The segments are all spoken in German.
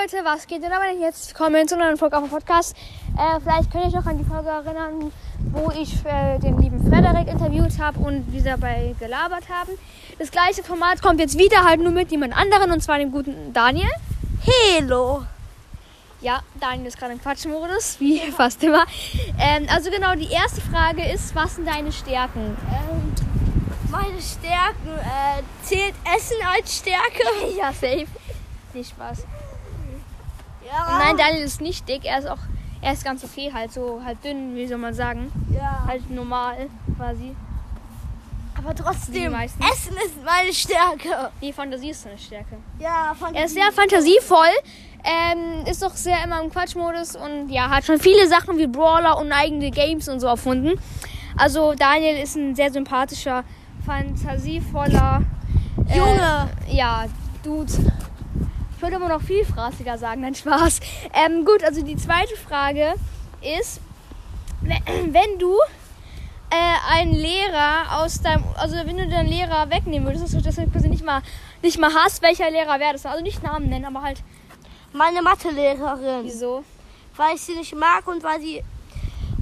Leute, was geht denn aber jetzt? Kommen wir zu einer Folge auf dem Podcast. Äh, vielleicht könnt ihr euch noch an die Folge erinnern, wo ich äh, den lieben Frederik interviewt habe und wir dabei gelabert haben. Das gleiche Format kommt jetzt wieder, halt nur mit jemand anderen und zwar dem guten Daniel. Hello. Ja, Daniel ist gerade im Quatschmodus, wie fast immer. Ähm, also genau, die erste Frage ist, was sind deine Stärken? Ähm, meine Stärken äh, zählt Essen als Stärke. ja, safe. Nicht Spaß. Ja. Nein, Daniel ist nicht dick, er ist auch, er ist ganz okay, halt so, halt dünn, wie soll man sagen. Ja. Halt normal, quasi. Aber trotzdem. Essen ist meine Stärke. Die Fantasie ist seine Stärke. Ja, von Er ist sehr fantasievoll, ähm, ist doch sehr immer im Quatschmodus und ja, hat schon viele Sachen wie Brawler und eigene Games und so erfunden. Also Daniel ist ein sehr sympathischer, fantasievoller äh, Junge. Ja, Dude. Ich würde immer noch viel phrasiger sagen, nein Spaß. Ähm, gut, also die zweite Frage ist, wenn du äh, einen Lehrer aus deinem, also wenn du deinen Lehrer wegnehmen würdest, dass du das quasi nicht mal, nicht mal hast, welcher Lehrer wäre das? Also nicht Namen nennen, aber halt meine Mathelehrerin. wieso. Weil ich sie nicht mag und weil sie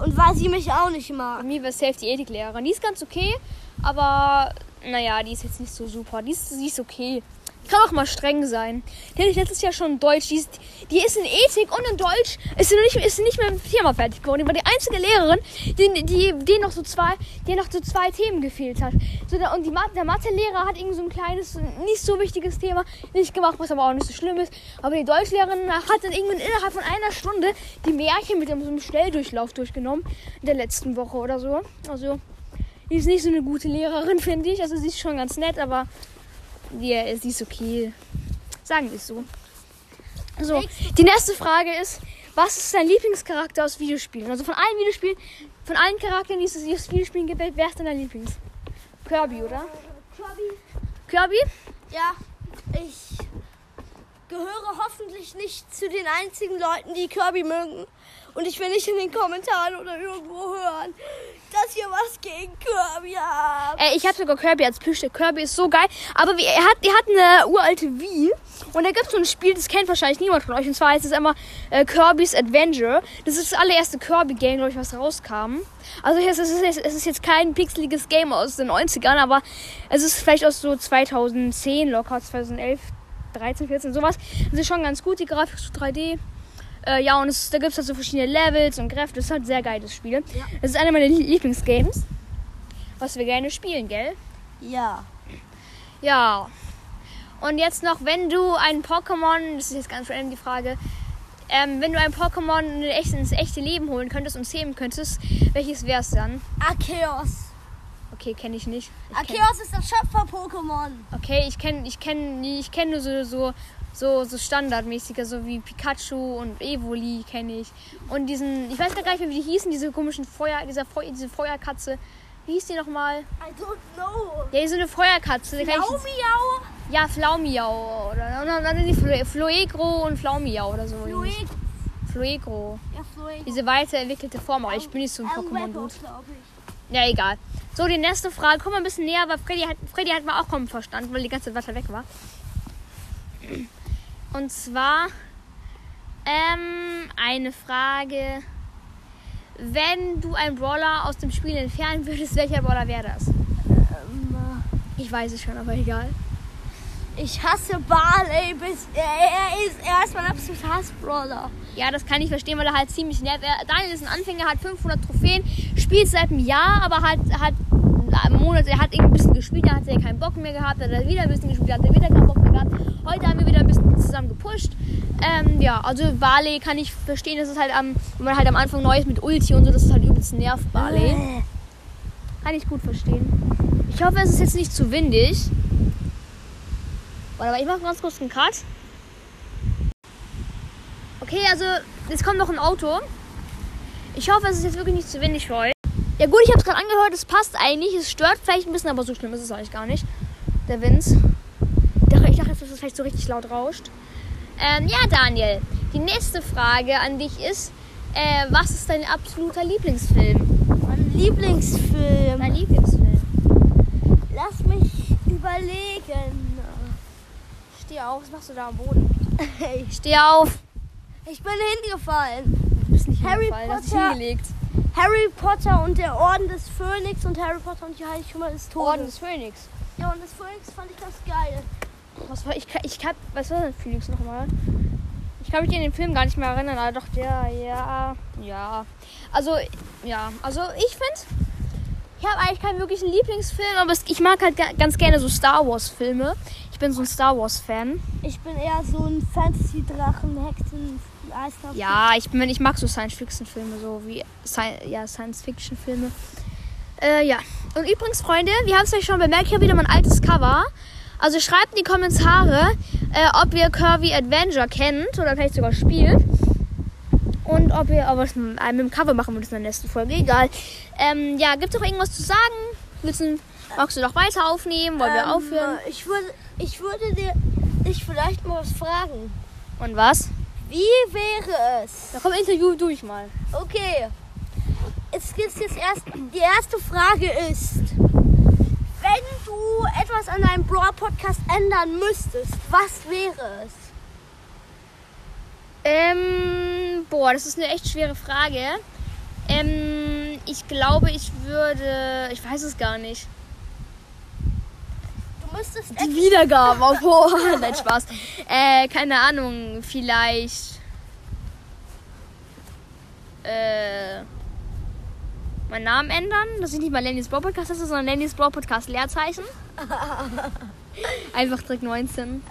und weil sie mich auch nicht mag. mir wäre safe die Ethiklehrerin. Die ist ganz okay, aber naja, die ist jetzt nicht so super. Die ist, die ist okay. Kann auch mal streng sein. Die hatte ich letztes Jahr schon in Deutsch. Die ist, die ist in Ethik und in Deutsch ist sie nicht, ist sie nicht mehr im Thema fertig geworden. Die war die einzige Lehrerin, die, die, die noch so zwei, die noch so zwei Themen gefehlt hat. So, und die, der Mathelehrer hat irgend so ein kleines, nicht so wichtiges Thema nicht gemacht, was aber auch nicht so schlimm ist. Aber die Deutschlehrerin hat dann irgendwann innerhalb von einer Stunde die Märchen mit so einem Schnelldurchlauf durchgenommen. In der letzten Woche oder so. Also, die ist nicht so eine gute Lehrerin, finde ich. Also, sie ist schon ganz nett, aber die, sie ist okay. Sagen wir es so. So, die nächste Frage ist, was ist dein Lieblingscharakter aus Videospielen? Also von allen Videospielen, von allen Charakteren, die es aus Videospielen gibt, wer ist denn dein Lieblings? Kirby, oder? Kirby? Ja, ich gehöre hoffentlich nicht zu den einzigen Leuten, die Kirby mögen. Und ich will nicht in den Kommentaren oder irgendwo hören, dass ihr was gegen Kirby habt. Ey, ich habe sogar Kirby als Plüschtier. Kirby ist so geil. Aber wie, er, hat, er hat eine uralte Wii. Und da gibt es so ein Spiel, das kennt wahrscheinlich niemand von euch. Und zwar heißt es immer äh, Kirby's Adventure. Das ist das allererste Kirby-Game, glaube ich, was rauskam. Also es ist, es ist jetzt kein pixeliges Game aus den 90ern, aber es ist vielleicht aus so 2010, locker 2011, 13, 14, sowas. Das ist schon ganz gut, die Grafik so 3D. Äh, ja, und es, da gibt es halt so verschiedene Levels und Kräfte. Das ist halt ein sehr geiles Spiel. Ja. Das ist einer meiner Lie- Lieblingsgames. Was wir gerne spielen, gell? Ja. Ja. Und jetzt noch, wenn du ein Pokémon, das ist jetzt ganz random die Frage, ähm, wenn du ein Pokémon in echt, ins echte Leben holen könntest und zähmen könntest, welches wär's dann? Arceus. Okay, kenne ich nicht. Ich kenn, Arceus ist das Schöpfer-Pokémon. okay, ich kenne ich kenn, ich kenn nur so, so, so, so standardmäßiger, so wie Pikachu und Evoli kenne ich. Und diesen, ich weiß gar nicht mehr, wie die hießen, diese komischen Feuer, dieser Feu, diese Feuerkatze. Wie hieß die nochmal? I don't know. Ja, so eine Feuerkatze. die kann ich- Laumiau. Ja, Flaumiau oder und dann, die Flo- Floegro und Flaumiau oder so. Fluid. Floegro. Ja, Fluid. Diese weiterentwickelte Form, aber ich bin nicht so ein Pokémon-Dude. Ja, egal. So, die nächste Frage. Komm mal ein bisschen näher, weil Freddy hat, Freddy hat mal auch kaum verstanden, weil die ganze Zeit weiter weg war. Und zwar ähm, eine Frage. Wenn du einen Brawler aus dem Spiel entfernen würdest, welcher Brawler wäre das? Ähm, Ich weiß es schon, aber egal. ich hasse Barley bis. Er, er ist, er ist mein absoluter Hassbrawler. Ja, das kann ich verstehen, weil er halt ziemlich nervt. Er- Daniel ist ein Anfänger, hat 500 Trophäen, spielt seit einem Jahr, aber hat, hat einen Monat, er hat irgendwie ein bisschen gespielt, da hat er keinen Bock mehr gehabt, dann hat er wieder ein bisschen gespielt, hat er wieder keinen Bock mehr gehabt. Heute haben wir wieder ein bisschen zusammen gepusht. Ähm, ja, also Barley kann ich verstehen, das ist halt am, wenn man halt am Anfang neu ist mit Ulti und so, das ist halt übelst nervt, Barley. Kann ich gut verstehen. Ich hoffe, es ist jetzt nicht zu windig. Warte mal, ich mache ganz kurz einen Cut. Okay, also jetzt kommt noch ein Auto. Ich hoffe, es ist jetzt wirklich nicht zu windig für euch. Ja gut, ich habe es gerade angehört, es passt eigentlich. Es stört vielleicht ein bisschen, aber so schlimm ist es eigentlich gar nicht. Der Wind. Ich dachte, ich dachte, dass es vielleicht so richtig laut rauscht. Ähm, ja, Daniel, die nächste Frage an dich ist, äh, was ist dein absoluter Lieblingsfilm? Mein Lieblingsfilm. Dein Lieblingsfilm? Lass mich überlegen. Steh auf, was machst du da am Boden? Hey, Steh auf. ich bin hingefallen. Du bist nicht Harry hingefallen, hast dich Potter. hingelegt. Harry Potter und der Orden des Phönix und Harry Potter und die Heiligtümer des Todes. Orden des Phönix. Der Orden des Phönix fand ich ganz geil. Was war ich? kann- Ich kann. Was war denn Phoenix nochmal? Ich kann mich an den Film gar nicht mehr erinnern, aber doch der, ja, ja. Also, ja, also ich finde, ich habe eigentlich keinen wirklichen Lieblingsfilm, aber es, ich mag halt ga- ganz gerne so Star Wars Filme. Ich bin so ein Star Wars Fan. Ich bin eher so ein Fantasy-Drachen, Hexen, Eister. Ja, ich bin, ich mag so Science Fiction Filme, so wie Sci ja, Science Fiction Filme. Äh, ja. Und übrigens, Freunde, wir haben es euch schon bemerkt, ich habe wieder mein altes Cover. Also schreibt in die Kommentare, äh, ob ihr Kirby Adventure kennt oder vielleicht sogar spielt. Und ob ihr aber was mit einem Cover machen würdet in der nächsten Folge. Egal. Ähm, ja, gibt es noch irgendwas zu sagen? Willst du, magst du noch weiter aufnehmen? Wollen wir Ähm, aufhören? Ich würde, ich würde dir dich vielleicht mal was fragen. Und was? Wie wäre es? Da komm, Interview durch mal. Okay. Jetzt gibt's jetzt erst. Die erste Frage ist, wenn du etwas an deinem Brawl Podcast ändern müsstest, was wäre es? Ähm, boah, das ist eine echt schwere Frage. Ähm, ich glaube, ich würde. Ich weiß es gar nicht. Du müsstest Die Wiedergaben auf oh, Nein, Spaß. Äh, keine Ahnung, vielleicht. Äh. Meinen Namen ändern, dass ich nicht mal Lennys Brawl Podcast heiße, sondern Lennys Brawl Podcast Leerzeichen. Einfach Trick 19.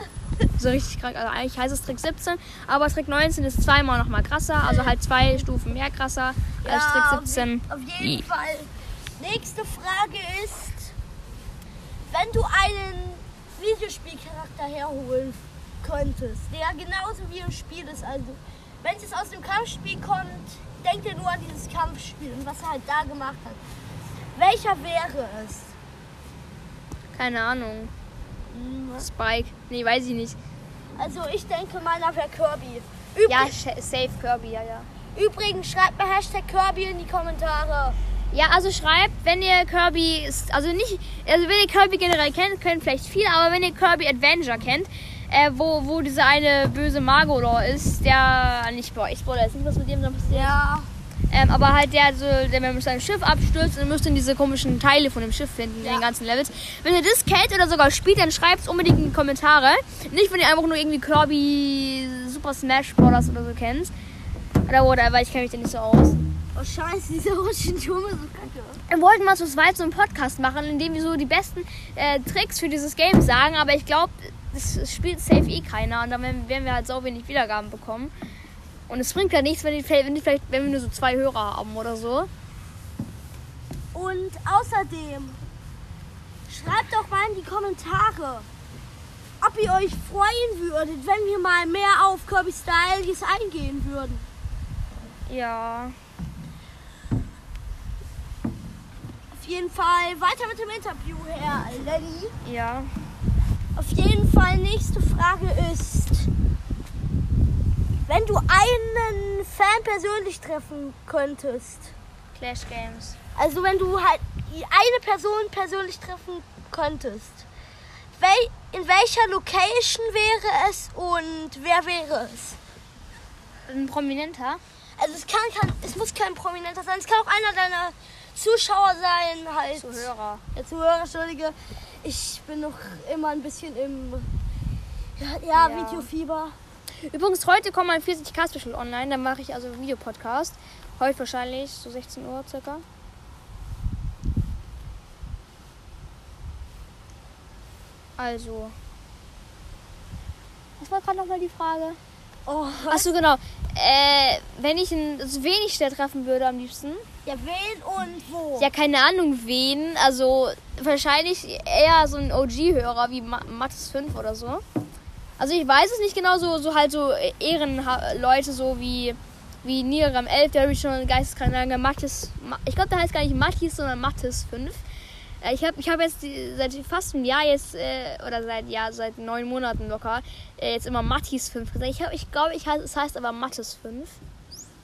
So richtig krank. Also eigentlich heißt es Trick 17, aber Trick 19 ist zweimal noch mal krasser, also halt zwei Stufen mehr krasser als Trick auf 17. je- Auf jeden Fall. Nächste Frage ist, wenn du einen Videospielcharakter herholen könntest, der genauso wie im Spiel ist, also wenn es aus dem Kampfspiel kommt, denk dir nur an dieses Kampfspiel und was er halt da gemacht hat. Welcher wäre es? Keine Ahnung. Spike. Nee, weiß ich nicht. Also ich denke, meiner wäre Kirby. Übrig, Ja, Safe Kirby, ja, ja. Übrigens, schreibt mal Hashtag Kirby in die Kommentare. Ja, also schreibt, wenn ihr Kirby, ist, also nicht, also wenn ihr Kirby generell kennt, kennt vielleicht viele, aber wenn ihr Kirby Adventure kennt, äh, wo, wo dieser eine böse Magolor ist, der, nicht, boah, ich spoilere jetzt nicht, was mit dem dann passiert. Ja. Ähm, aber halt der so, der mit seinem Schiff abstürzt und müsst dann diese komischen Teile von dem Schiff finden in Ja. den ganzen Levels. Wenn ihr das kennt oder sogar spielt, dann schreibt es unbedingt in die Kommentare. Nicht, wenn ihr einfach nur irgendwie Kirby Super Smash Bros. oder so kennt. Oder whatever, ich kenne mich da nicht so aus. Oh scheiße, dieser rutschen Turm ist so kacke. Wir wollten mal zu zweit so einen Podcast machen, in dem wir so die besten äh, Tricks für dieses Game sagen, aber ich glaube, das spielt safe eh keiner und dann werden wir halt so wenig Wiedergaben bekommen. Und es bringt ja nichts, wenn, die, wenn, die vielleicht, wenn wir nur so zwei Hörer haben oder so. Und außerdem, schreibt doch mal in die Kommentare, ob ihr euch freuen würdet, wenn wir mal mehr auf Kirby Styles eingehen würden. Ja. Auf jeden Fall weiter mit dem Interview, Herr Lenny. Ja. Auf jeden Fall, nächste Frage ist, wenn du einen Fan persönlich treffen könntest, Clash Games. also wenn du halt eine Person persönlich treffen könntest, wel in welcher Location wäre es und wer wäre es? Ein Prominenter? Also es kann, kann es muss kein Prominenter sein, es kann auch einer deiner Zuschauer sein, halt. Zuhörer. Ja, Zuhörer, Entschuldige. Ich bin noch immer ein bisschen im ja, ja. Videofieber. Übrigens, heute kommt mein 40k Special online. Da mache ich also Videopodcast. Heute wahrscheinlich so 16 Uhr circa. Also. Was war gerade nochmal die Frage? Oh, Achso, genau. Äh, wenn ich einen, also wen ich da treffen würde am liebsten? Ja, wen und wo? Ja, keine Ahnung wen. Also wahrscheinlich eher so ein OG-Hörer wie Ma Mattes 5 oder so. Also ich weiß es nicht genau, so, so halt so Ehrenleute, so wie, wie Niram 11, der habe ich schon geisteskrank. Mattes, Ma ich glaube, der heißt gar nicht Mattis, sondern Mattes 5. Äh, Ich habe ich hab jetzt die, seit fast einem Jahr jetzt, äh, oder seit, ja, seit neun Monaten locker, äh, jetzt immer Mattis 5 gesagt. Ich, hab- ich glaube, ich, es heißt aber Mattes 5.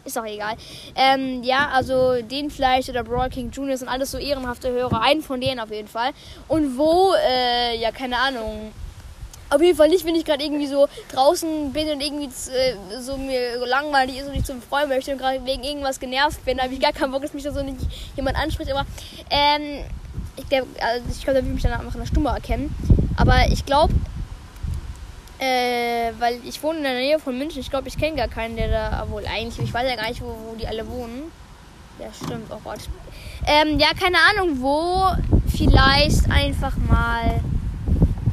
Ist auch egal. Ähm, ja, also den vielleicht oder Brawl King Jr. sind alles so ehrenhafte Hörer. Einen von denen auf jeden Fall. Und wo, äh, ja, keine Ahnung. Auf jeden Fall nicht, wenn ich gerade irgendwie so draußen bin und irgendwie äh, so mir so langweilig ist und ich zum Freund möchte und gerade wegen irgendwas genervt bin. Da habe ich gar keinen Bock, dass mich da so nicht jemand anspricht. Aber ähm, ich glaube, also ich glaube, da will mich dann einfach eine Stimme erkennen. Aber ich glaube, äh, weil ich wohne in der Nähe von München. Ich glaube, ich kenne gar keinen, der da, wohl eigentlich, ich weiß ja gar nicht, wo, wo die alle wohnen. Ja, stimmt, oh Gott. Ähm, ja, keine Ahnung, wo. Vielleicht einfach mal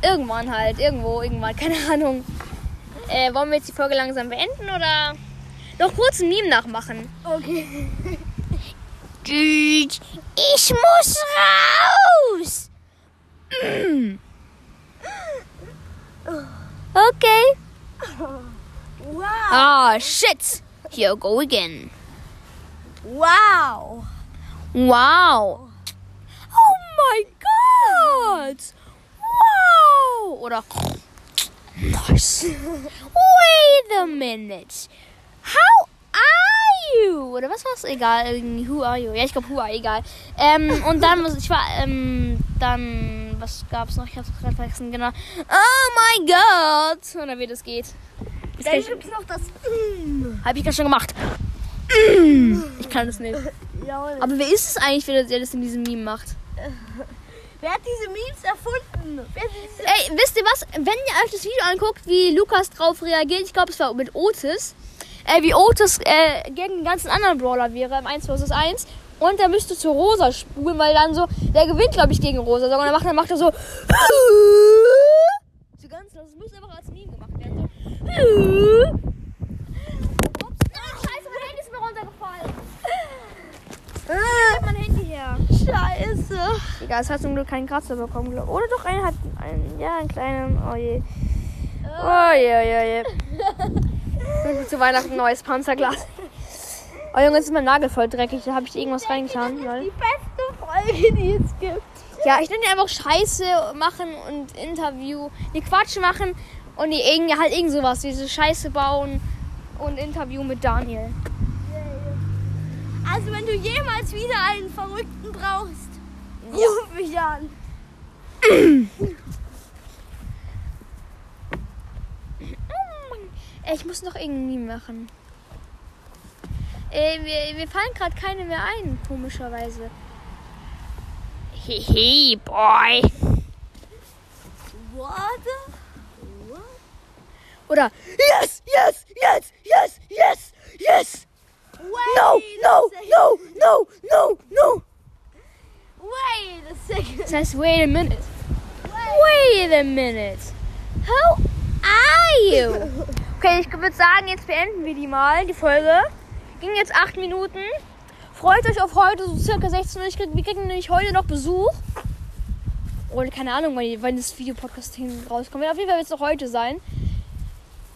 irgendwann halt, irgendwo, irgendwann, keine Ahnung. Äh, wollen wir jetzt die Folge langsam beenden oder noch kurz ein Meme nachmachen? Okay. Dude, ich muss raus. Okay. Wow. Ah, shit. Here go again. Wow. Wow. Oh my god. Wow. Oder nice. Wait a minute. How you? Oder was war's? Egal. irgendwie, Who are you? Ja, ich glaube, who are egal. Ähm, und dann muss ich war, ähm, dann, was gab's noch? Ich hab's gerade vergessen, genau. Oh my god. Oder wie das geht. Das Dann kann ich, gibt's noch das. Mm. hab ich gerade schon gemacht. Ich kann das nicht. Aber wer ist es eigentlich, wer der das in diesem Meme macht? Wer hat diese Memes erfunden? Diese Ey, wisst ihr was? Wenn ihr euch das Video anguckt, wie Lukas drauf reagiert, ich glaube, es war mit Otis, äh, wie Otis äh, gegen einen ganzen anderen Brawler wäre im 1 vs 1 und der müsste zu Rosa spulen, weil dann so, der gewinnt, glaube ich, gegen Rosa. Und dann macht, dann macht er so. So ganz, das muss einfach als Meme gemacht werden. So. Ups, nein, scheiße, mein Handy ist mir runtergefallen. Gib mein Handy her. Scheiße. Egal, es hat zum Glück keinen Kratzer bekommen. glaub- Oder doch, einer hat einen, ja, einen kleinen. Oh je. Oh je, oh je, oh je. Zu Weihnachten ein neues Panzerglas. Oh Junge, jetzt ist mein Nagel voll dreckig. Da habe ich irgendwas reingetan. Die Lol. beste Folge, die es gibt. Ja, ich nenne einfach Scheiße machen und Interview. Die Quatsch machen und die irgendwie halt irgend sowas. Diese Scheiße bauen und Interview mit Daniel. Also, wenn du jemals wieder einen Verrückten brauchst, Ja. ruf mich an. Oh Mann. Ey, ich muss noch irgendwie machen. Ey, mir, mir fallen gerade keine mehr ein, komischerweise. Hehe, boy. What? What? Oder yes, yes, yes, yes, yes, yes. Wait No, no, no, no, no, no. Wait a second. Das heißt, wait a minute. Wait a minute. How are you? Okay, ich würde sagen, jetzt beenden wir die mal, die Folge. Ging jetzt acht Minuten. Freut euch auf heute, so circa 16 Uhr. Krieg, wir kriegen nämlich heute noch Besuch. Oder keine Ahnung, wann, das Videopodcast rauskommt. Auf jeden Fall wird es noch heute sein.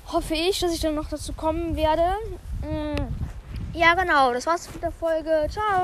Hoffe ich, dass ich dann noch dazu kommen werde. Mm. Ja, genau. Das war's mit der Folge. Ciao.